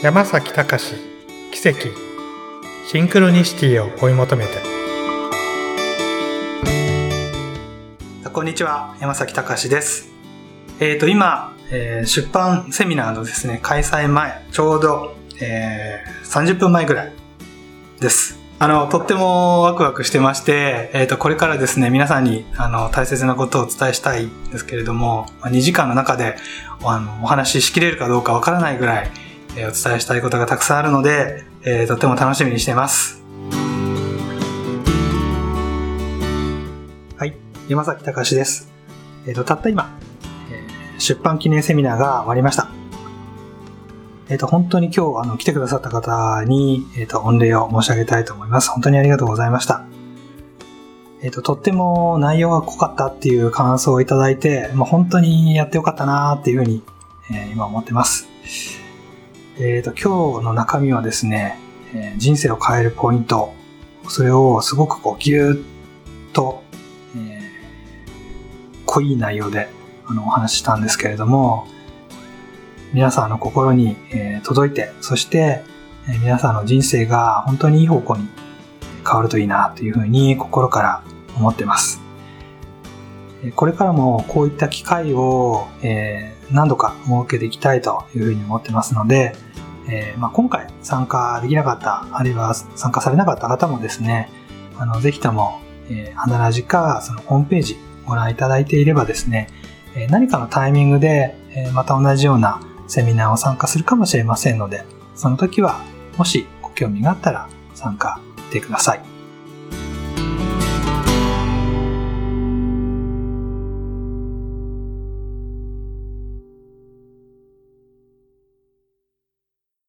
山崎隆奇跡。シンクロニシティを追い求めて。こんにちは。山崎隆です。えっ、ー、と今、えー、出版セミナーのですね開催前ちょうど、えー、30分前ぐらいです。あの、とってもワクワクしてまして、えっ、ー、と、これからですね、皆さんに、あの、大切なことをお伝えしたいんですけれども、2時間の中で、あの、お話ししきれるかどうかわからないぐらい、え、お伝えしたいことがたくさんあるので、えー、とっても楽しみにしています。はい、山崎隆です。えっ、と、たった今、えー、出版記念セミナーが終わりました。えっ、ー、と、本当に今日、あの、来てくださった方に、えっ、ー、と、御礼を申し上げたいと思います。本当にありがとうございました。えっ、ー、と、とっても内容が濃かったっていう感想をいただいて、まあ、本当にやってよかったなっていうふうに、え今思ってます。えっ、と、今日の中身はですね、え人生を変えるポイント、それをすごくこう、ぎゅーっと、え濃い内容で、あの、お話ししたんですけれども、皆さんの心に、え届いて、そして、え皆さんの人生が本当にいい方向に変わるといいなというふうに心から思ってます。これからもこういった機会を、え何度か設けていきたいというふうに思ってますので、えまあ、今回参加できなかった、あるいは参加されなかった方もですね、あの、ぜひとも、えー、花ラジか、そのホームページご覧いただいていればですね、え何かのタイミングで、えまた同じようなセミナーを参加するかもしれませんので、その時は、もしご興味があったら参加してください。